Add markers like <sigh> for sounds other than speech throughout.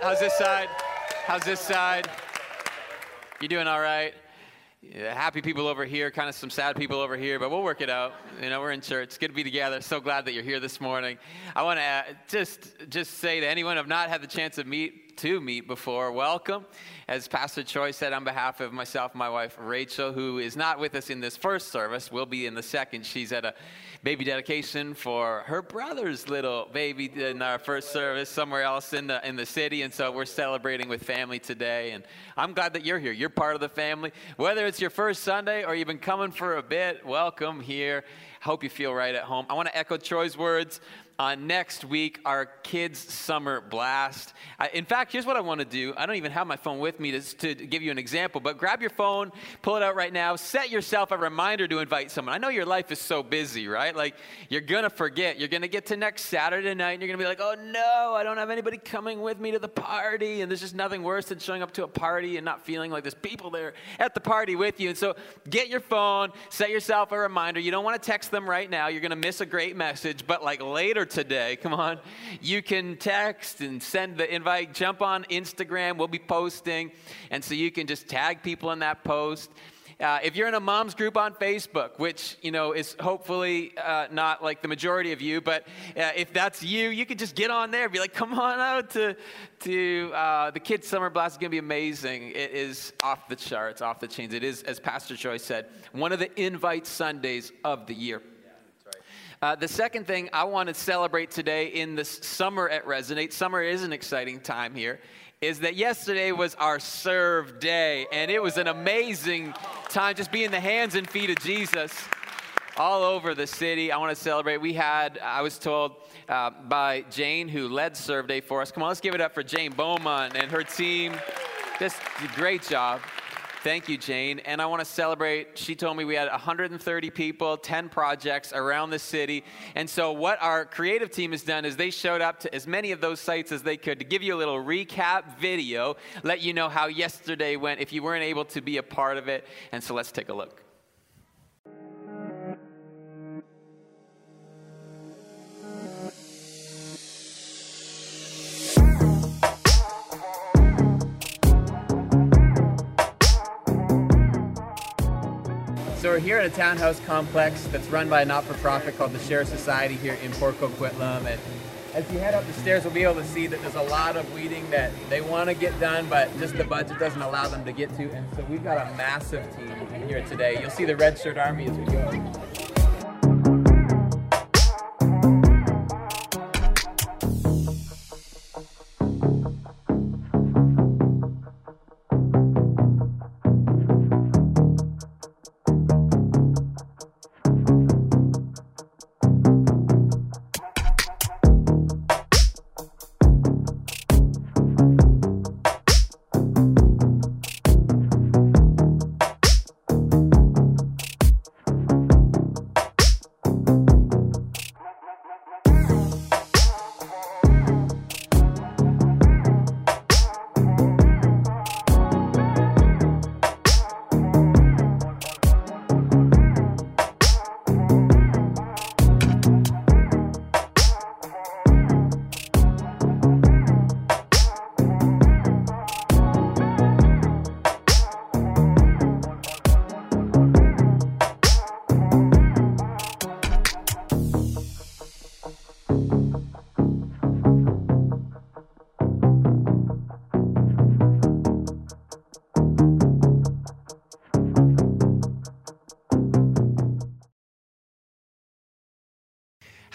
How's this side? How's this side? You doing all right? Yeah, happy people over here, kind of some sad people over here, but we'll work it out. You know, we're in church. It's good to be together. So glad that you're here this morning. I want to uh, just just say to anyone I've not had the chance to meet to meet before, welcome. As Pastor Choi said, on behalf of myself and my wife Rachel, who is not with us in this first service, will be in the second. She's at a baby dedication for her brother's little baby in our first service somewhere else in the in the city, and so we're celebrating with family today. And I'm glad that you're here. You're part of the family, whether it's your first Sunday or you've been coming for a bit. Welcome here. Hope you feel right at home. I want to echo Troy's words uh, next week, our kids' summer blast. In fact, here's what I want to do. I don't even have my phone with me to, to give you an example, but grab your phone, pull it out right now, set yourself a reminder to invite someone. I know your life is so busy, right? Like, you're going to forget. You're going to get to next Saturday night, and you're going to be like, oh no, I don't have anybody coming with me to the party. And there's just nothing worse than showing up to a party and not feeling like there's people there at the party with you. And so, get your phone, set yourself a reminder. You don't want to text them right now, you're going to miss a great message, but like later, today. Come on. You can text and send the invite, jump on Instagram. We'll be posting. And so you can just tag people in that post. Uh, if you're in a mom's group on Facebook, which you know is hopefully uh, not like the majority of you, but uh, if that's you, you could just get on there, be like, "Come on out to to uh, the kids' summer blast is going to be amazing." It is off the charts, off the chains. It is, as Pastor Joyce said, one of the invite Sundays of the year. Uh, the second thing I want to celebrate today in this summer at Resonate, summer is an exciting time here, is that yesterday was our serve day, and it was an amazing time just being the hands and feet of Jesus all over the city. I want to celebrate. We had, I was told uh, by Jane, who led Serve Day for us. Come on, let's give it up for Jane Beaumont and her team. Just great job. Thank you, Jane. And I want to celebrate. She told me we had 130 people, 10 projects around the city. And so, what our creative team has done is they showed up to as many of those sites as they could to give you a little recap video, let you know how yesterday went if you weren't able to be a part of it. And so, let's take a look. We're here at a townhouse complex that's run by a not-for-profit called the Share Society here in Port Coquitlam. And as you head up the stairs, we'll be able to see that there's a lot of weeding that they want to get done, but just the budget doesn't allow them to get to. And so we've got a massive team here today. You'll see the Red Shirt Army as we go.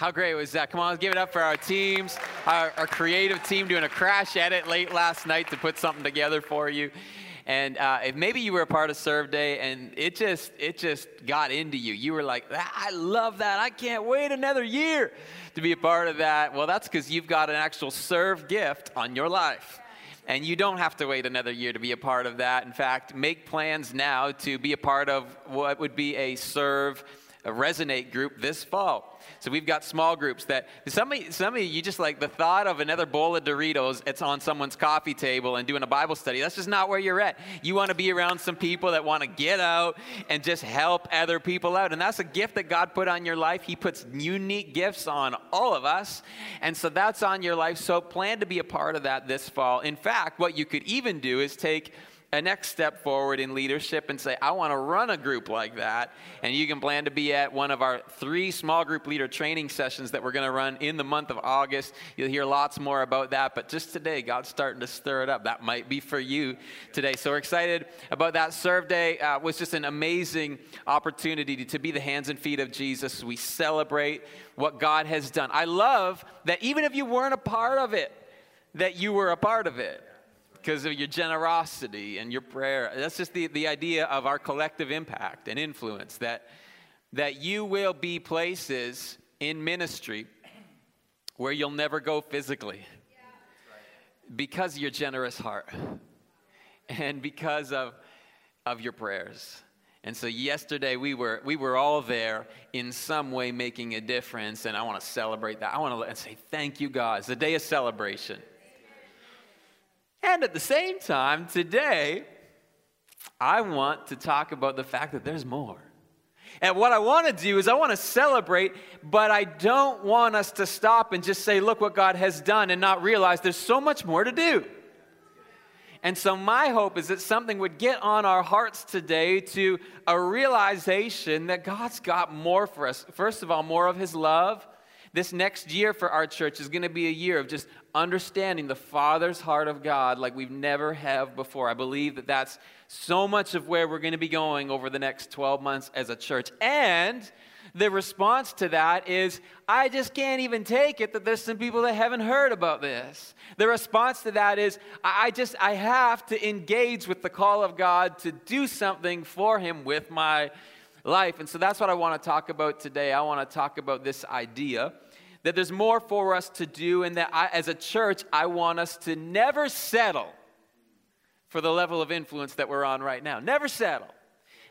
How great was that? Come on, let's give it up for our teams, our, our creative team doing a crash edit late last night to put something together for you. And uh, if maybe you were a part of Serve Day and it just it just got into you, you were like, I love that. I can't wait another year to be a part of that. Well, that's because you've got an actual Serve gift on your life. And you don't have to wait another year to be a part of that. In fact, make plans now to be a part of what would be a Serve resonate group this fall. So we've got small groups that some of, some of you, you just like the thought of another bowl of Doritos, it's on someone's coffee table and doing a Bible study. That's just not where you're at. You want to be around some people that want to get out and just help other people out. And that's a gift that God put on your life. He puts unique gifts on all of us. And so that's on your life. So plan to be a part of that this fall. In fact, what you could even do is take a next step forward in leadership and say, I want to run a group like that. And you can plan to be at one of our three small group leader training sessions that we're going to run in the month of August. You'll hear lots more about that. But just today, God's starting to stir it up. That might be for you today. So we're excited about that. Serve Day uh, was just an amazing opportunity to be the hands and feet of Jesus. We celebrate what God has done. I love that even if you weren't a part of it, that you were a part of it because of your generosity and your prayer. That's just the, the idea of our collective impact and influence that, that you will be places in ministry where you'll never go physically because of your generous heart <laughs> and because of, of your prayers. And so yesterday we were we were all there in some way making a difference, and I want to celebrate that. I want to say thank you, God. It's a day of celebration. And at the same time, today, I want to talk about the fact that there's more. And what I want to do is I want to celebrate, but I don't want us to stop and just say, look what God has done and not realize there's so much more to do. And so, my hope is that something would get on our hearts today to a realization that God's got more for us. First of all, more of His love. This next year for our church is going to be a year of just understanding the Father's heart of God like we've never have before. I believe that that's so much of where we're going to be going over the next 12 months as a church. And the response to that is, I just can't even take it that there's some people that haven't heard about this. The response to that is, I just, I have to engage with the call of God to do something for Him with my life. And so that's what I want to talk about today. I want to talk about this idea that there's more for us to do, and that I, as a church, I want us to never settle for the level of influence that we're on right now. Never settle.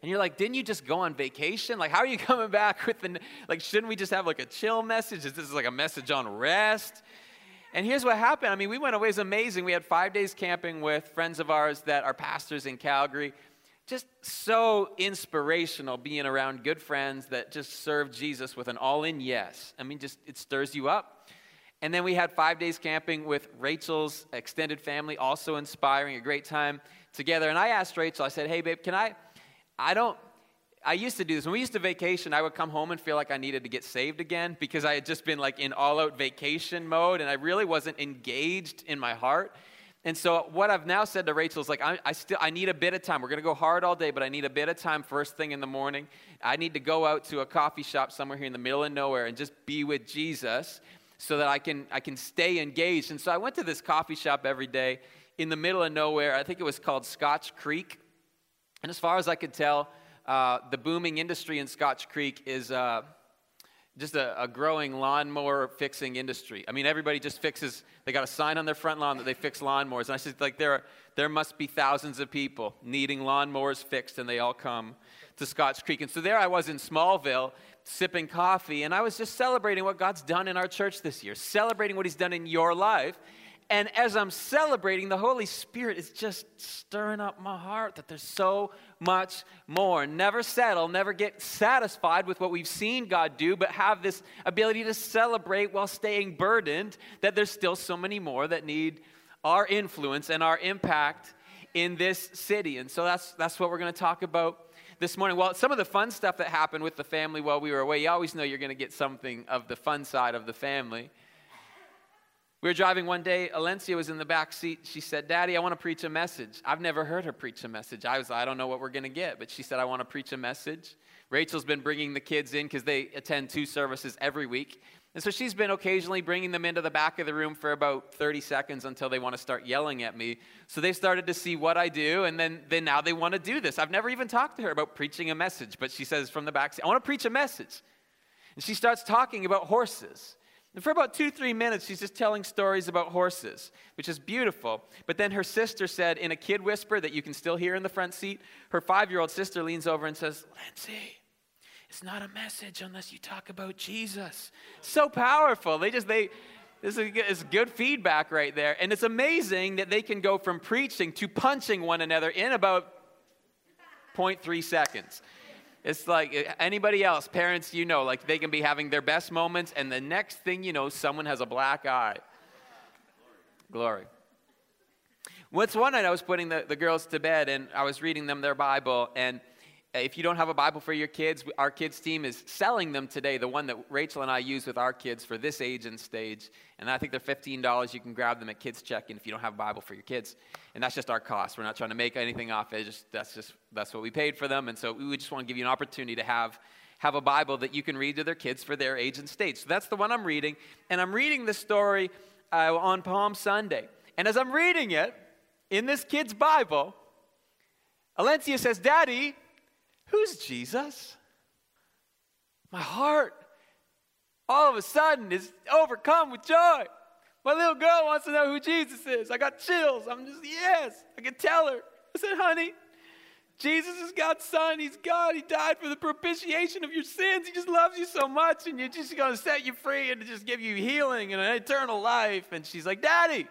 And you're like, didn't you just go on vacation? Like, how are you <laughs> coming back with the, like, shouldn't we just have like a chill message? Is this like a message on rest? And here's what happened. I mean, we went away, it was amazing. We had five days camping with friends of ours that are pastors in Calgary just so inspirational being around good friends that just serve Jesus with an all in yes. I mean, just it stirs you up. And then we had five days camping with Rachel's extended family, also inspiring, a great time together. And I asked Rachel, I said, hey, babe, can I? I don't, I used to do this. When we used to vacation, I would come home and feel like I needed to get saved again because I had just been like in all out vacation mode and I really wasn't engaged in my heart. And so what I've now said to Rachel is like, I, I still I need a bit of time. We're gonna go hard all day, but I need a bit of time first thing in the morning. I need to go out to a coffee shop somewhere here in the middle of nowhere and just be with Jesus so that I can I can stay engaged. And so I went to this coffee shop every day in the middle of nowhere. I think it was called Scotch Creek. And as far as I could tell, uh, the booming industry in Scotch Creek is uh, just a, a, growing lawnmower fixing industry. I mean, everybody just fixes, they got a sign on their front lawn that they fix lawnmowers. And I said, like, there, are, there must be thousands of people needing lawnmowers fixed, and they all come to Scotch Creek. And so there I was in Smallville sipping coffee, and I was just celebrating what God's done in our church this year, celebrating what He's done in your life. And as I'm celebrating, the Holy Spirit is just stirring up my heart that there's so much more. Never settle, never get satisfied with what we've seen God do, but have this ability to celebrate while staying burdened that there's still so many more that need our influence and our impact in this city. And so that's, that's what we're going to talk about this morning. Well, some of the fun stuff that happened with the family while we were away, you always know you're going to get something of the fun side of the family. We were driving one day. Alencia was in the back seat. She said, Daddy, I want to preach a message. I've never heard her preach a message. I was, I don't know what we're going to get, but she said, I want to preach a message. Rachel's been bringing the kids in because they attend two services every week. And so she's been occasionally bringing them into the back of the room for about 30 seconds until they want to start yelling at me. So they started to see what I do, and then, then now they want to do this. I've never even talked to her about preaching a message, but she says from the back seat, I want to preach a message. And she starts talking about horses. And for about two, three minutes, she's just telling stories about horses, which is beautiful. But then her sister said, in a kid whisper that you can still hear in the front seat, her five year old sister leans over and says, Lindsay, it's not a message unless you talk about Jesus. So powerful. They just, they, this is, good feedback right there. And it's amazing that they can go from preaching to punching one another in about 0.3 seconds. It's like eh, anybody else, parents, you know, like they can be having their best moments, and the next thing you know, someone has a black eye. Glory. Once one night I was putting the, the girls to bed and I was reading them their Bible, and if you don't have a Bible for your kids, our kids team is selling them today, the one that Rachel and I use with our kids for this age and stage. And I think they're $15. You can grab them at Kids Check-in if you don't have a Bible for your kids. And that's just our cost. We're not trying to make anything off it. Just, that's just that's what we paid for them. And so we just want to give you an opportunity to have, have a Bible that you can read to their kids for their age and stage. So that's the one I'm reading. And I'm reading the story uh, on Palm Sunday. And as I'm reading it in this kid's Bible, Alencia says, Daddy, Who's Jesus? My heart, all of a sudden, is overcome with joy. My little girl wants to know who Jesus is. I got chills. I'm just, yes. I can tell her. I said, honey, Jesus is God's son. He's God. He died for the propitiation of your sins. He just loves you so much, and you're just going to set you free and just give you healing and an eternal life. And she's like, Daddy,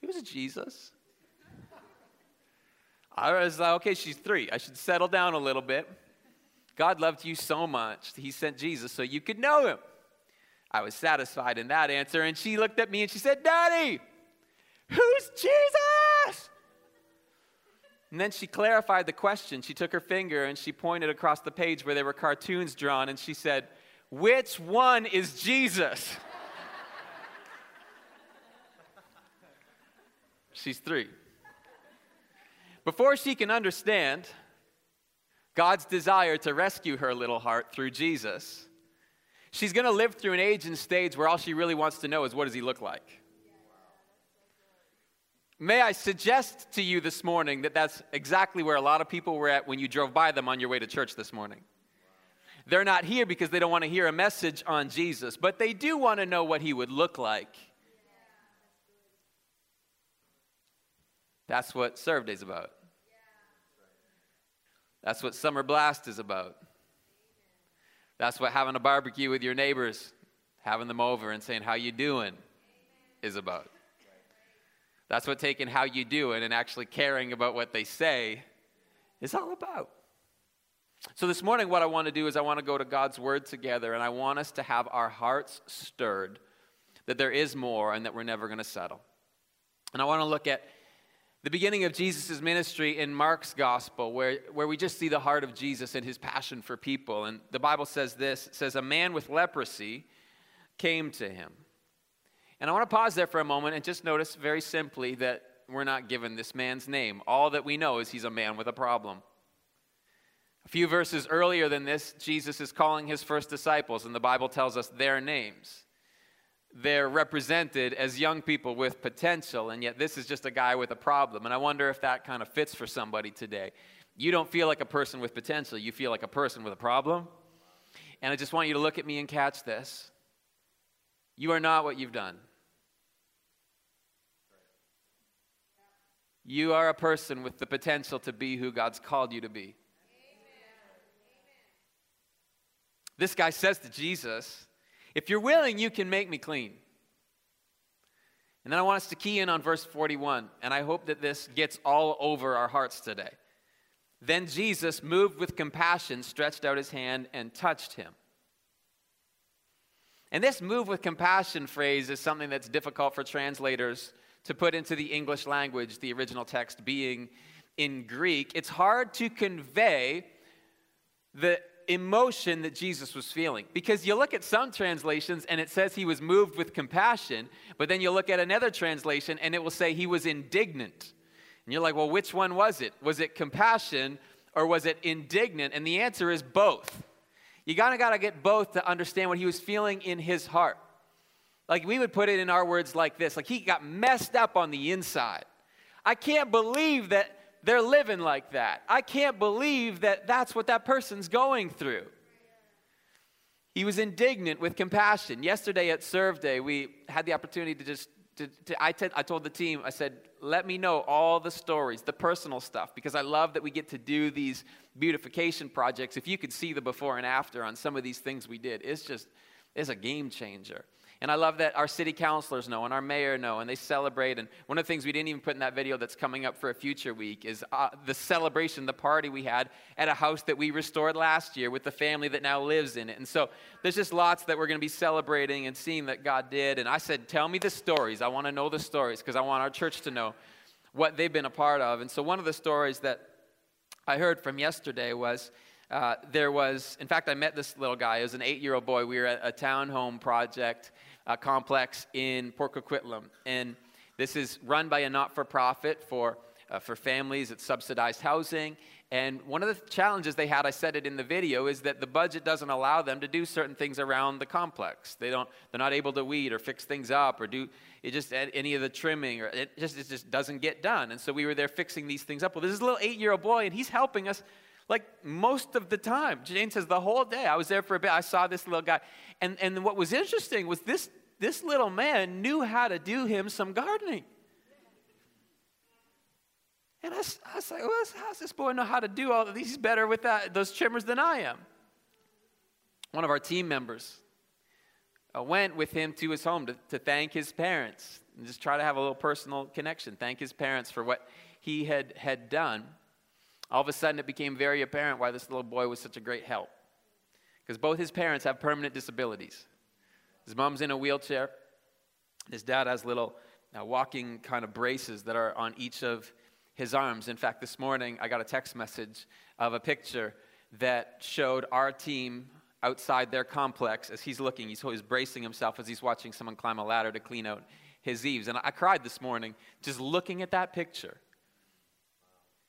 who's Jesus? I was like, okay, she's three. I should settle down a little bit. God loved you so much, He sent Jesus so you could know Him. I was satisfied in that answer. And she looked at me and she said, Daddy, who's Jesus? And then she clarified the question. She took her finger and she pointed across the page where there were cartoons drawn and she said, Which one is Jesus? <laughs> She's three. Before she can understand God's desire to rescue her little heart through Jesus, she's going to live through an age and stage where all she really wants to know is what does he look like? May I suggest to you this morning that that's exactly where a lot of people were at when you drove by them on your way to church this morning. They're not here because they don't want to hear a message on Jesus, but they do want to know what he would look like. That's what Serve Day is about. That's what Summer Blast is about. That's what having a barbecue with your neighbors, having them over and saying, How you doing? is about. That's what taking how you doing and actually caring about what they say is all about. So this morning what I want to do is I want to go to God's word together and I want us to have our hearts stirred that there is more and that we're never going to settle. And I want to look at the beginning of Jesus' ministry in Mark's gospel, where, where we just see the heart of Jesus and his passion for people. And the Bible says this says, A man with leprosy came to him. And I want to pause there for a moment and just notice very simply that we're not given this man's name. All that we know is he's a man with a problem. A few verses earlier than this, Jesus is calling his first disciples, and the Bible tells us their names they're represented as young people with potential, and yet this is just a guy with a problem. And I wonder if that kind of fits for somebody today. You don't feel like a person with potential, you feel like a person with a problem. And I just want you to look at me and catch this. You are not what you've done. You are a person with the potential to be who God's called you to be. This guy says to Jesus, if you're willing, you can make me clean. And then I want us to key in on verse 41, and I hope that this gets all over our hearts today. Then Jesus, moved with compassion, stretched out his hand and touched him. And this move with compassion phrase is something that's difficult for translators to put into the English language, the original text being in Greek. It's hard to convey the emotion that Jesus was feeling. Because you look at some translations and it says he was moved with compassion, but then you look at another translation and it will say he was indignant. And you're like, well, which one was it? Was it compassion or was it indignant? And the answer is both. You gotta gotta get both to understand what he was feeling in his heart. Like we would put it in our words like this like he got messed up on the inside. I can't believe that they're living like that. I can't believe that that's what that person's going through. He was indignant with compassion. Yesterday at Serve Day, we had the opportunity to just, to, to I, t- I told the team, I said, let me know all the stories, the personal stuff, because I love that we get to do these beautification projects. If you could see the before and after on some of these things we did, it's just, it's a game changer. And I love that our city councilors know and our mayor know and they celebrate. And one of the things we didn't even put in that video that's coming up for a future week is uh, the celebration, the party we had at a house that we restored last year with the family that now lives in it. And so there's just lots that we're going to be celebrating and seeing that God did. And I said, Tell me the stories. I want to know the stories because I want our church to know what they've been a part of. And so one of the stories that I heard from yesterday was. Uh, there was, in fact, I met this little guy. He was an eight year old boy. We were at a townhome project, uh, complex in Port Coquitlam. And this is run by a not for profit for, uh, for families, it's subsidized housing. And one of the challenges they had, I said it in the video, is that the budget doesn't allow them to do certain things around the complex. They don't, they're not able to weed or fix things up or do it just any of the trimming or it just, it just doesn't get done. And so we were there fixing these things up. Well, this is a little eight year old boy, and he's helping us like most of the time. Jane says the whole day. I was there for a bit. I saw this little guy. And, and what was interesting was this, this little man knew how to do him some gardening. And I, I was like, well, how's this boy know how to do all of these? He's better with that, those trimmers than I am. One of our team members uh, went with him to his home to, to thank his parents and just try to have a little personal connection, thank his parents for what he had, had done. All of a sudden, it became very apparent why this little boy was such a great help. Because both his parents have permanent disabilities. His mom's in a wheelchair. His dad has little uh, walking kind of braces that are on each of his arms. In fact, this morning I got a text message of a picture that showed our team outside their complex as he's looking. He's always bracing himself as he's watching someone climb a ladder to clean out his eaves. And I cried this morning just looking at that picture.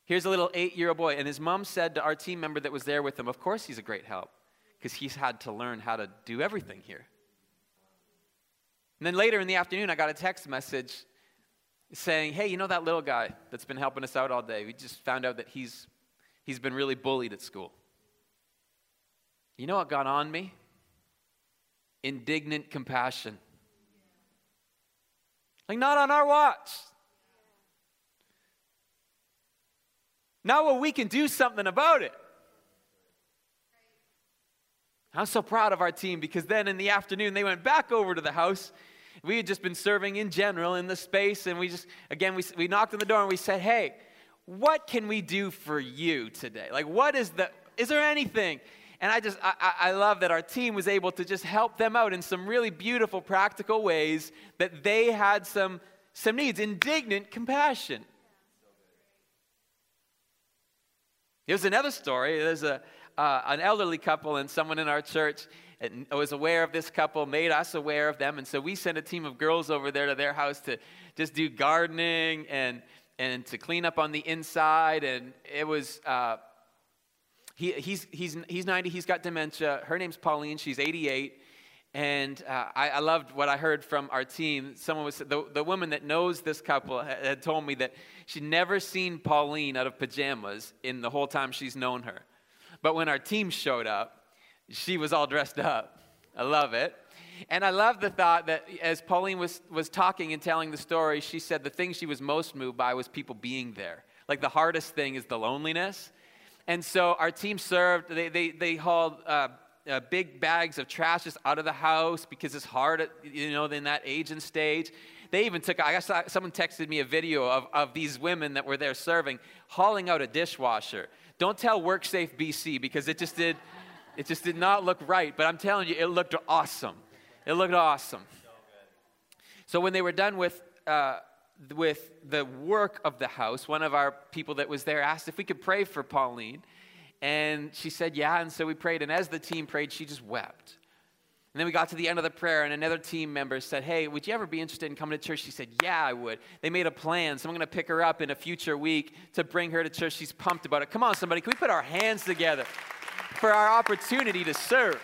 Here's a little eight year old boy, and his mom said to our team member that was there with him, Of course, he's a great help because he's had to learn how to do everything here. And then later in the afternoon, I got a text message saying, Hey, you know that little guy that's been helping us out all day? We just found out that he's, he's been really bullied at school. You know what got on me? Indignant compassion. Like, not on our watch. Now, well, we can do something about it. I'm so proud of our team because then in the afternoon they went back over to the house. We had just been serving in general in the space, and we just, again, we, we knocked on the door and we said, Hey, what can we do for you today? Like, what is the, is there anything? And I just, I, I love that our team was able to just help them out in some really beautiful, practical ways that they had some, some needs, indignant compassion. Here's another story. There's a, uh, an elderly couple and someone in our church was aware of this couple, made us aware of them. And so we sent a team of girls over there to their house to just do gardening and, and to clean up on the inside. And it was, uh, he, he's, he's, he's 90, he's got dementia. Her name's Pauline, she's 88. And uh, I, I, loved what I heard from our team. Someone was the, the woman that knows this couple had told me that she'd never seen Pauline out of pajamas in the whole time she's known her. But when our team showed up, she was all dressed up. I love it. And I love the thought that as Pauline was, was talking and telling the story, she said the thing she was most moved by was people being there. Like the hardest thing is the loneliness. And so our team served, they, they, they hauled uh, uh, big bags of trash just out of the house because it's hard, you know, in that age and stage. They even took, I guess someone texted me a video of, of these women that were there serving, hauling out a dishwasher. Don't tell WorkSafe BC because it just did, it just did not look right. But I'm telling you, it looked awesome. It looked awesome. So when they were done with, uh, with the work of the house, one of our people that was there asked if we could pray for Pauline. And she said, Yeah. And so we prayed. And as the team prayed, she just wept. And then we got to the end of the prayer, and another team member said, Hey, would you ever be interested in coming to church? She said, Yeah, I would. They made a plan, so I'm going to pick her up in a future week to bring her to church. She's pumped about it. Come on, somebody, can we put our hands together for our opportunity to serve?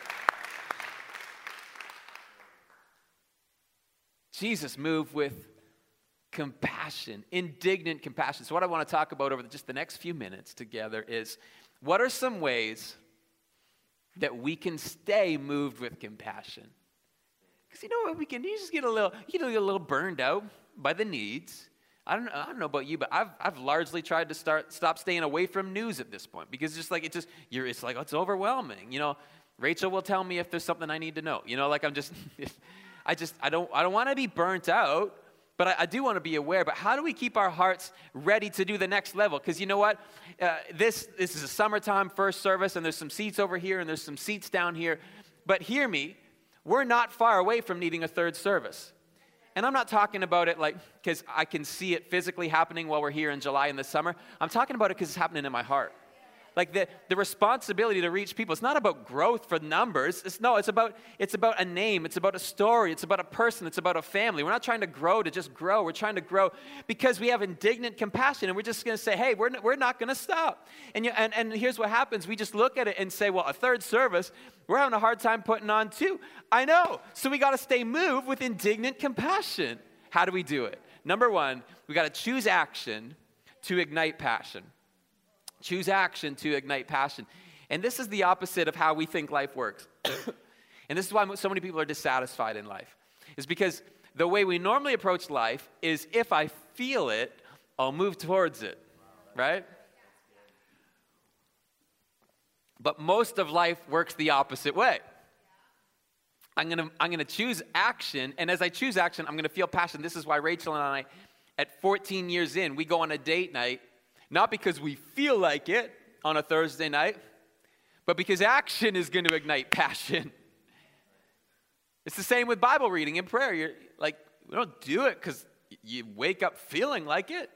Jesus moved with compassion, indignant compassion. So, what I want to talk about over just the next few minutes together is what are some ways that we can stay moved with compassion? Because you know what we can you just get a little you know get a little burned out by the needs. I don't, I don't know about you, but I've, I've largely tried to start stop staying away from news at this point because it's just like it just you're it's like it's overwhelming. You know, Rachel will tell me if there's something I need to know. You know, like I'm just <laughs> I just I don't I don't want to be burnt out, but I, I do want to be aware. But how do we keep our hearts ready to do the next level? Because you know what, uh, this this is a summertime first service, and there's some seats over here, and there's some seats down here. But hear me, we're not far away from needing a third service. And I'm not talking about it like because I can see it physically happening while we're here in July in the summer. I'm talking about it because it's happening in my heart. Like the, the responsibility to reach people. It's not about growth for numbers. It's no, it's about it's about a name, it's about a story, it's about a person, it's about a family. We're not trying to grow to just grow. We're trying to grow because we have indignant compassion and we're just gonna say, hey, we're, we're not gonna stop. And, you, and, and here's what happens. We just look at it and say, well, a third service, we're having a hard time putting on two. I know. So we gotta stay moved with indignant compassion. How do we do it? Number one, we gotta choose action to ignite passion. Choose action to ignite passion. And this is the opposite of how we think life works. <coughs> and this is why so many people are dissatisfied in life. Is because the way we normally approach life is if I feel it, I'll move towards it. Right? But most of life works the opposite way. I'm gonna, I'm gonna choose action, and as I choose action, I'm gonna feel passion. This is why Rachel and I, at 14 years in, we go on a date night not because we feel like it on a Thursday night, but because action is going to ignite passion. It's the same with Bible reading and prayer. You're like, we don't do it because you wake up feeling like it.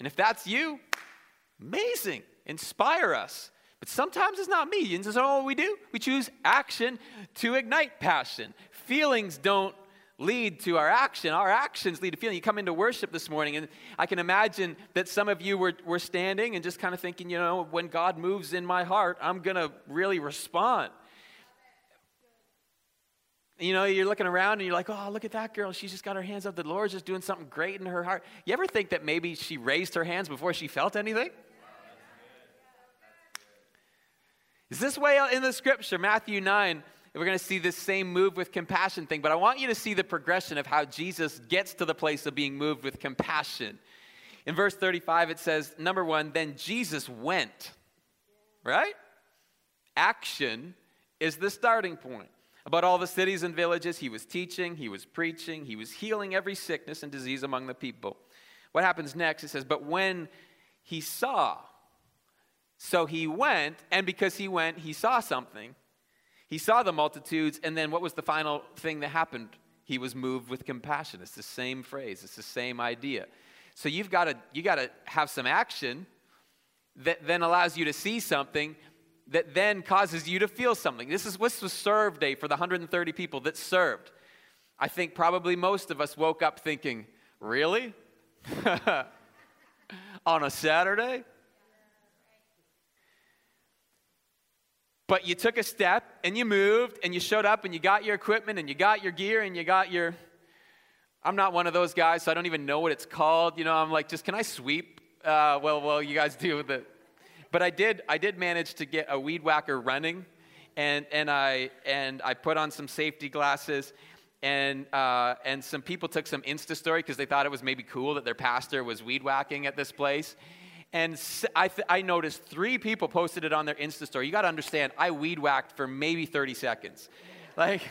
And if that's you, amazing. Inspire us. But sometimes it's not me. And so what we do? We choose action to ignite passion. Feelings don't lead to our action. Our actions lead to feeling. You come into worship this morning, and I can imagine that some of you were, were standing and just kind of thinking, you know, when God moves in my heart, I'm going to really respond. You know, you're looking around and you're like, oh, look at that girl. She's just got her hands up. The Lord's just doing something great in her heart. You ever think that maybe she raised her hands before she felt anything? Is this way in the scripture, Matthew 9? We're going to see this same move with compassion thing, but I want you to see the progression of how Jesus gets to the place of being moved with compassion. In verse 35, it says, number one, then Jesus went, right? Action is the starting point. About all the cities and villages, he was teaching, he was preaching, he was healing every sickness and disease among the people. What happens next? It says, But when he saw, so he went, and because he went, he saw something. He saw the multitudes, and then what was the final thing that happened? He was moved with compassion. It's the same phrase, it's the same idea. So you've got to you got to have some action that then allows you to see something that then causes you to feel something. This is what's the serve day for the 130 people that served. I think probably most of us woke up thinking, "Really? <laughs> On a Saturday? But you took a step and you moved and you showed up and you got your equipment and you got your gear and you got your. I'm not one of those guys, so I don't even know what it's called. You know, I'm like, just can I sweep? Uh, well, well, you guys <laughs> do with it. But I did, I did manage to get a weed whacker running, and and I and I put on some safety glasses, and uh, and some people took some Insta story because they thought it was maybe cool that their pastor was weed whacking at this place. And I, th- I noticed three people posted it on their Insta story. You got to understand, I weed whacked for maybe 30 seconds. Like,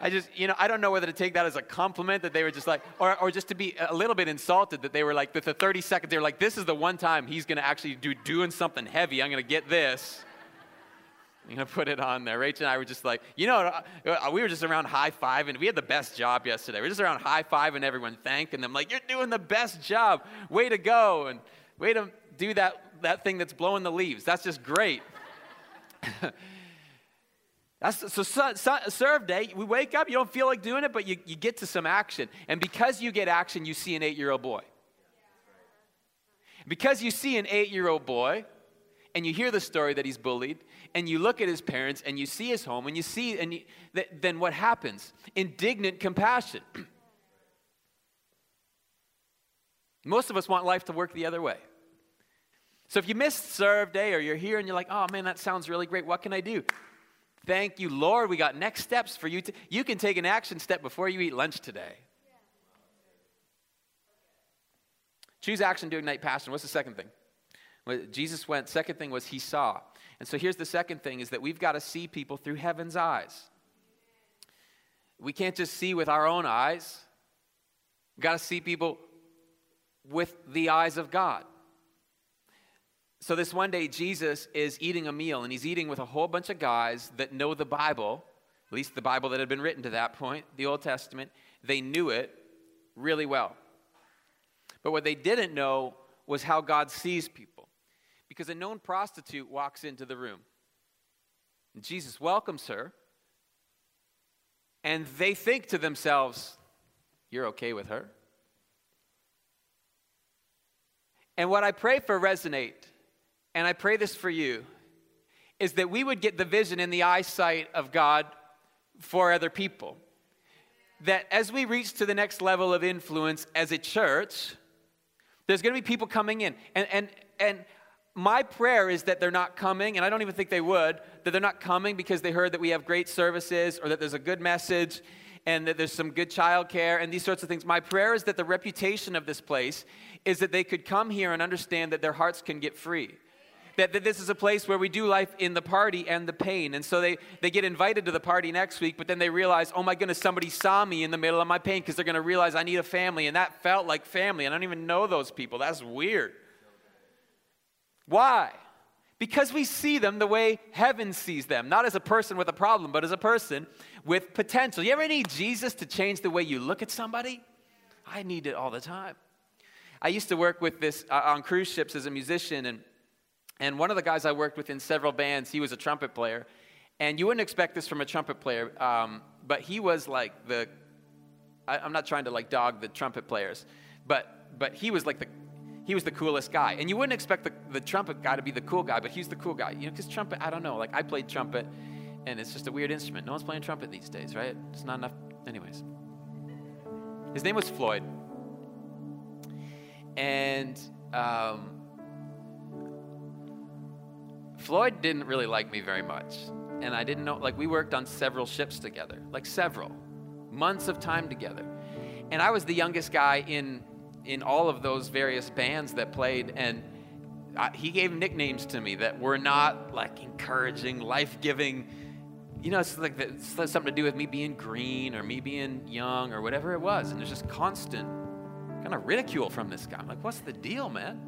I just, you know, I don't know whether to take that as a compliment that they were just like, or, or just to be a little bit insulted that they were like, that the 30 seconds, they were like, this is the one time he's going to actually do doing something heavy. I'm going to get this. I'm going to put it on there. Rachel and I were just like, you know, uh, we were just around high five, and we had the best job yesterday. We are just around high five and everyone thanking them, like, you're doing the best job. Way to go. And way to do that, that thing that's blowing the leaves. That's just great. <laughs> That's, so, so, serve day, we wake up, you don't feel like doing it, but you, you get to some action. And because you get action, you see an eight year old boy. Because you see an eight year old boy, and you hear the story that he's bullied, and you look at his parents, and you see his home, and you see, and you, th- then what happens? Indignant compassion. <clears throat> Most of us want life to work the other way. So if you missed serve day or you're here and you're like, oh man, that sounds really great, what can I do? Thank you, Lord. We got next steps for you. To, you can take an action step before you eat lunch today. Choose action to ignite passion. What's the second thing? Jesus went, second thing was he saw. And so here's the second thing is that we've got to see people through heaven's eyes. We can't just see with our own eyes. We've got to see people with the eyes of God. So, this one day, Jesus is eating a meal, and he's eating with a whole bunch of guys that know the Bible, at least the Bible that had been written to that point, the Old Testament. They knew it really well. But what they didn't know was how God sees people. Because a known prostitute walks into the room, and Jesus welcomes her, and they think to themselves, You're okay with her? And what I pray for Resonate and I pray this for you, is that we would get the vision in the eyesight of God for other people. That as we reach to the next level of influence as a church, there's to be people coming in. And, and, and my prayer is that they're not coming, and I don't even think they would, that they're not coming because they heard that we have great services or that there's a good message and that there's some good childcare and these sorts of things. My prayer is that the reputation of this place is that they could come here and understand that their hearts can get free that, that this is a place where we do life in the party and the pain. And so they, they get invited to the party next week, but then they realize, oh my goodness, somebody saw me in the middle of my pain because they're going to realize I need a family. And that felt like family. I don't even know those people. That's weird. Why? Because we see them the way heaven sees them, not as a person with a problem, but as a person with potential. You ever need Jesus to change the way you look at somebody? I need it all the time. I used to work with this uh, on cruise ships as a musician, and and one of the guys I worked with in several bands, he was a trumpet player. And you wouldn't expect this from a trumpet player, um, but he was like the, I, I'm not trying to like dog the trumpet players, but, but he was like the, he was the coolest guy. And you wouldn't expect the, the trumpet guy to be the cool guy, but he's the cool guy. You know, because trumpet, I don't know, like I played trumpet, and it's just a weird instrument. No one's playing trumpet these days, right? It's not enough. Anyways. His name was Floyd. And um, Floyd didn't really like me very much. And I didn't know, like, we worked on several ships together, like several months of time together. And I was the youngest guy in, in all of those various bands that played. And I, he gave nicknames to me that were not like encouraging, life giving. You know, it's like it's something to do with me being green or me being young or whatever it was. And there's just constant kind of ridicule from this guy. I'm like, what's the deal, man?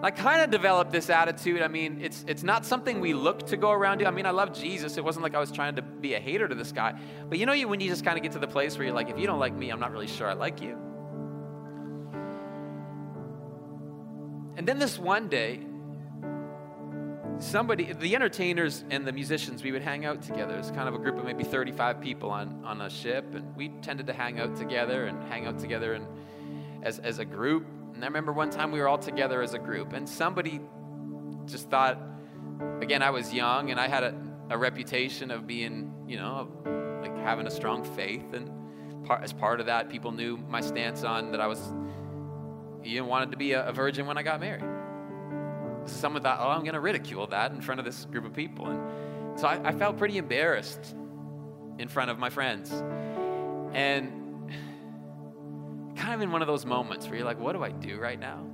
I kind of developed this attitude. I mean, it's, it's not something we look to go around to. I mean, I love Jesus. It wasn't like I was trying to be a hater to this guy. But you know, you, when you just kind of get to the place where you're like, if you don't like me, I'm not really sure I like you. And then this one day, somebody, the entertainers and the musicians, we would hang out together. It's kind of a group of maybe 35 people on, on a ship. And we tended to hang out together and hang out together and as, as a group. And I remember one time we were all together as a group, and somebody just thought, again, I was young and I had a, a reputation of being, you know, like having a strong faith. And part, as part of that, people knew my stance on that I was, you wanted to be a, a virgin when I got married. Someone thought, oh, I'm going to ridicule that in front of this group of people. And so I, I felt pretty embarrassed in front of my friends. And kind of in one of those moments where you're like, what do I do right now?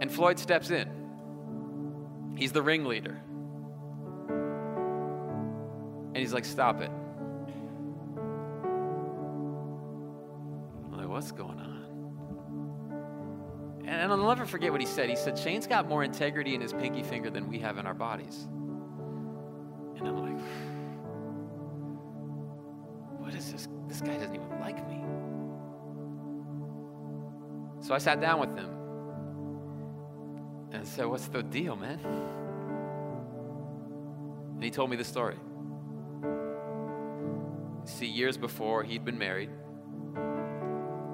And Floyd steps in. He's the ringleader. And he's like, stop it. I'm like, what's going on? And I'll never forget what he said. He said, Shane's got more integrity in his pinky finger than we have in our bodies. And I'm like, what is this? This guy doesn't even like me. So I sat down with him and said, What's the deal, man? And he told me the story. See, years before, he'd been married,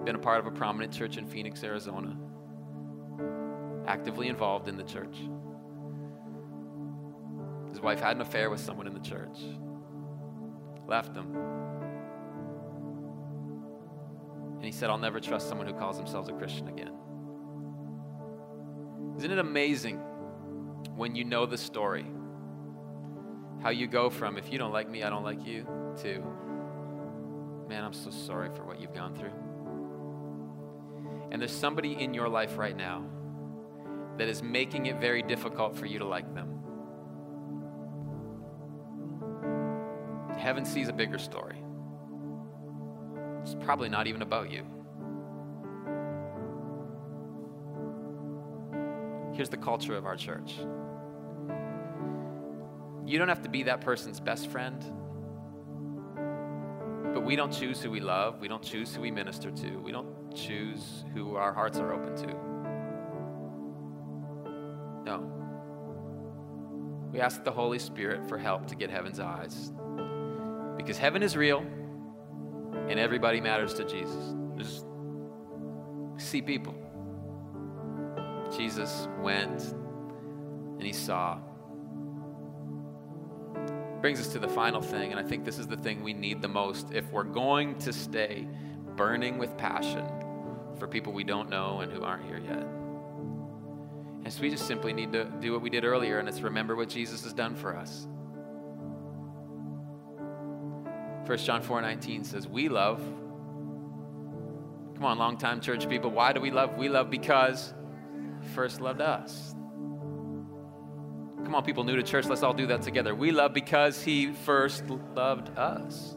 been a part of a prominent church in Phoenix, Arizona, actively involved in the church. His wife had an affair with someone in the church, left him, And he said, I'll never trust someone who calls themselves a Christian again. Isn't it amazing when you know the story? How you go from, if you don't like me, I don't like you, to, man, I'm so sorry for what you've gone through. and there's somebody in your life right now that is making it very difficult for you to like them. Heaven sees a bigger story. It's probably not even about you. Here's the culture of our church you don't have to be that person's best friend, but we don't choose who we love. We don't choose who we minister to. We don't choose who our hearts are open to. No. We ask the Holy Spirit for help to get heaven's eyes. Because heaven is real and everybody matters to Jesus. Just see people. Jesus went and he saw. Brings us to the final thing, and I think this is the thing we need the most if we're going to stay burning with passion for people we don't know and who aren't here yet. And so we just simply need to do what we did earlier, and it's remember what Jesus has done for us. 1 John 4 19 says, We love. Come on, long time church people. Why do we love? We love because first loved us. Come on, people new to church, let's all do that together. We love because he first loved us.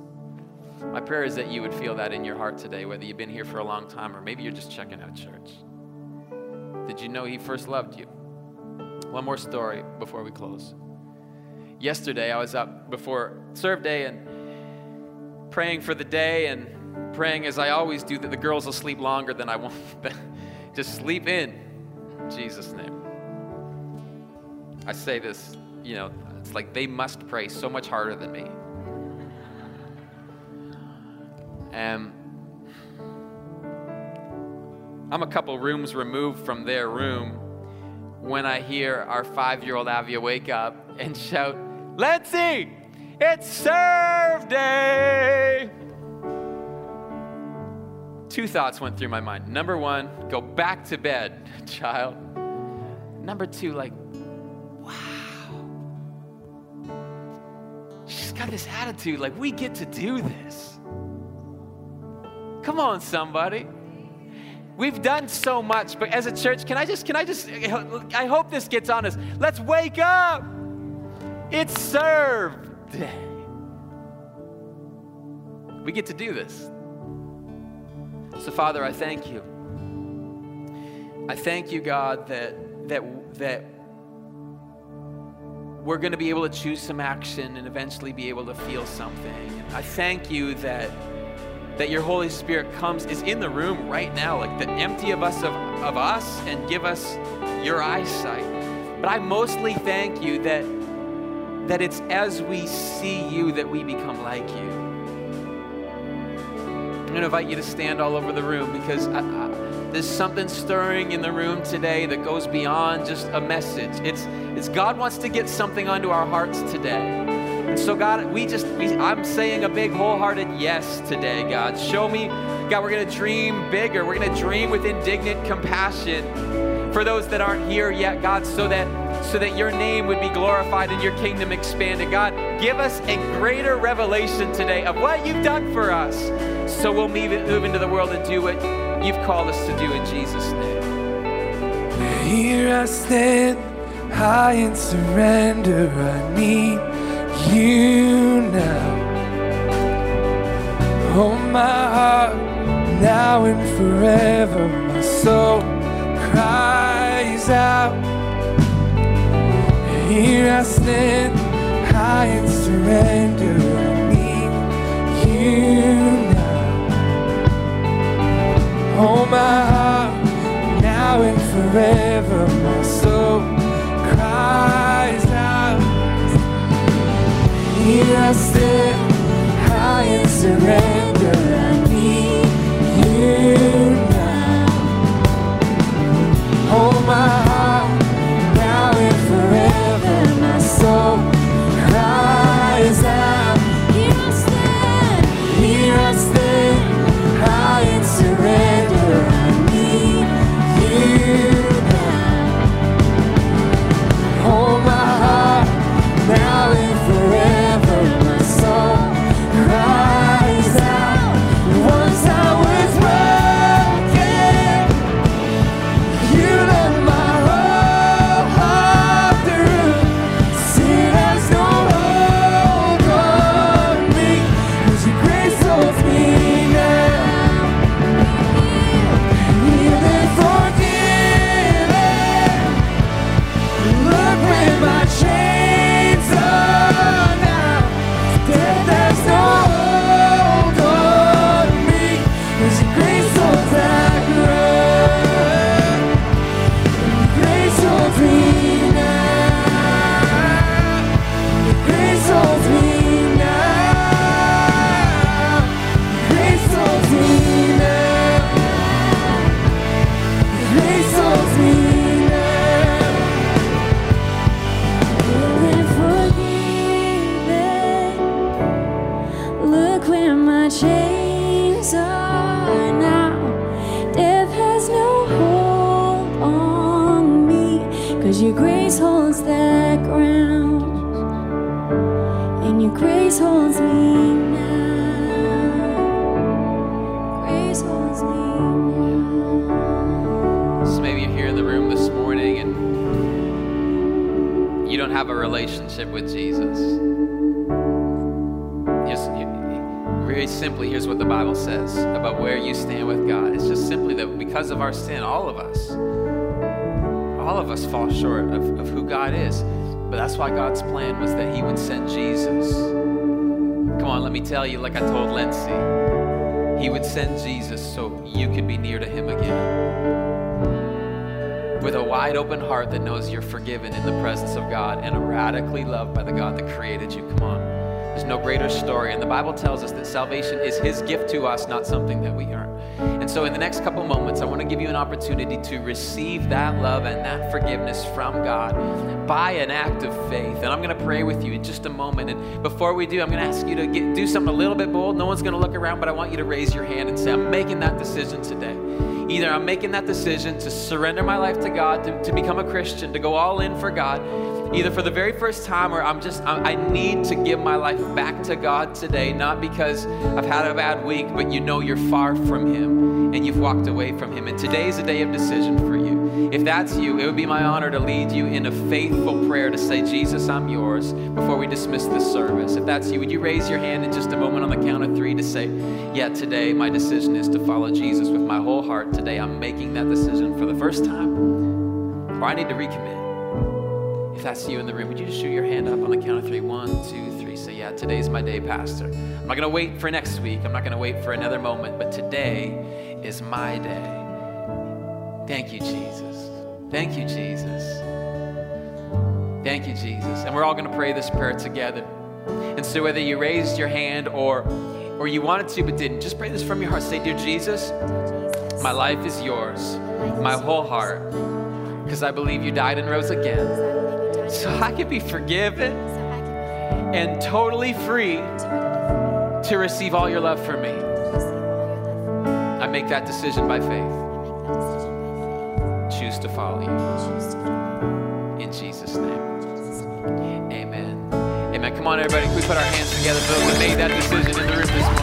My prayer is that you would feel that in your heart today, whether you've been here for a long time or maybe you're just checking out church. Did you know he first loved you? One more story before we close. Yesterday, I was up before serve day and praying for the day and praying as I always do that the girls will sleep longer than I want. <laughs> Just sleep in. in Jesus' name. I say this, you know, it's like they must pray so much harder than me. And I'm a couple rooms removed from their room when I hear our five year old Avia wake up and shout, Let's it's serve day. Two thoughts went through my mind. Number one, go back to bed, <laughs> child. Number two, like, wow. She's got this attitude, like, we get to do this. Come on, somebody. We've done so much, but as a church, can I just, can I just, I hope this gets on us. Let's wake up. It's serve day. We get to do this. So, Father, I thank you. I thank you, God, that that that we're going to be able to choose some action and eventually be able to feel something. I thank you that that your Holy Spirit comes is in the room right now, like the empty of us of, of us and give us your eyesight. But I mostly thank you that that it's as we see you that we become like you. I'm going to invite you to stand all over the room because I, I, there's something stirring in the room today that goes beyond just a message. It's, it's God wants to get something onto our hearts today. And so, God, we just, we, I'm saying a big wholehearted yes today, God. Show me, God, we're going to dream bigger. We're going to dream with indignant compassion for those that aren't here yet, God, so that so that your name would be glorified and your kingdom expanded. God, give us a greater revelation today of what you've done for us so we'll move, move into the world and do what you've called us to do in Jesus' name. Here I stand, high in surrender. I need you now. Oh, my heart, now and forever, my soul cries out. Here I stand, high in surrender. I need you now. Oh, my heart, now and forever, my soul Here I stand, high in surrender. Because of our sin, all of us, all of us fall short of, of who God is. But that's why God's plan was that He would send Jesus. Come on, let me tell you, like I told Lindsay, He would send Jesus so you could be near to Him again with a wide open heart that knows you're forgiven in the presence of God and radically loved by the God that created you. Come on. There's no greater story. And the Bible tells us that salvation is His gift to us, not something that we earn. And so, in the next couple moments, I want to give you an opportunity to receive that love and that forgiveness from God by an act of faith. And I'm going to pray with you in just a moment. And before we do, I'm going to ask you to get, do something a little bit bold. No one's going to look around, but I want you to raise your hand and say, I'm making that decision today. Either I'm making that decision to surrender my life to God, to, to become a Christian, to go all in for God, either for the very first time or I'm just, I, need to give my life back to God today, not because I've had a bad week, but you know you're far from Him and you've walked away from Him. And today is a day of decision for you. If that's you, it would be my honor to lead you in a faithful prayer to say, Jesus, I'm yours, before we dismiss this service. If that's you, would you raise your hand in just a moment on the count of three to say, Yeah, today my decision is to follow Jesus with my whole heart. Today I'm making that decision for the first time, or I need to recommit. If that's you in the room, would you just shoot your hand up on the count of three? One, two, three. Say, Yeah, today's my day, Pastor. I'm not going to wait for next week. I'm not going to wait for another moment, but today is my day. Thank you, Jesus. Thank you, Jesus. Thank you, Jesus. And we're all going to pray this prayer together. And so whether you raised your hand or or you wanted to but didn't, just pray this from your heart. Say, Dear Jesus, my life is yours, my whole heart, because I believe you died and rose again. So I can be forgiven and totally free to receive all your love for me. I make that decision by faith. Choose to follow you. In Jesus' name. Amen. Amen. Come on, everybody. Can we put our hands together for who made that decision in the room this morning?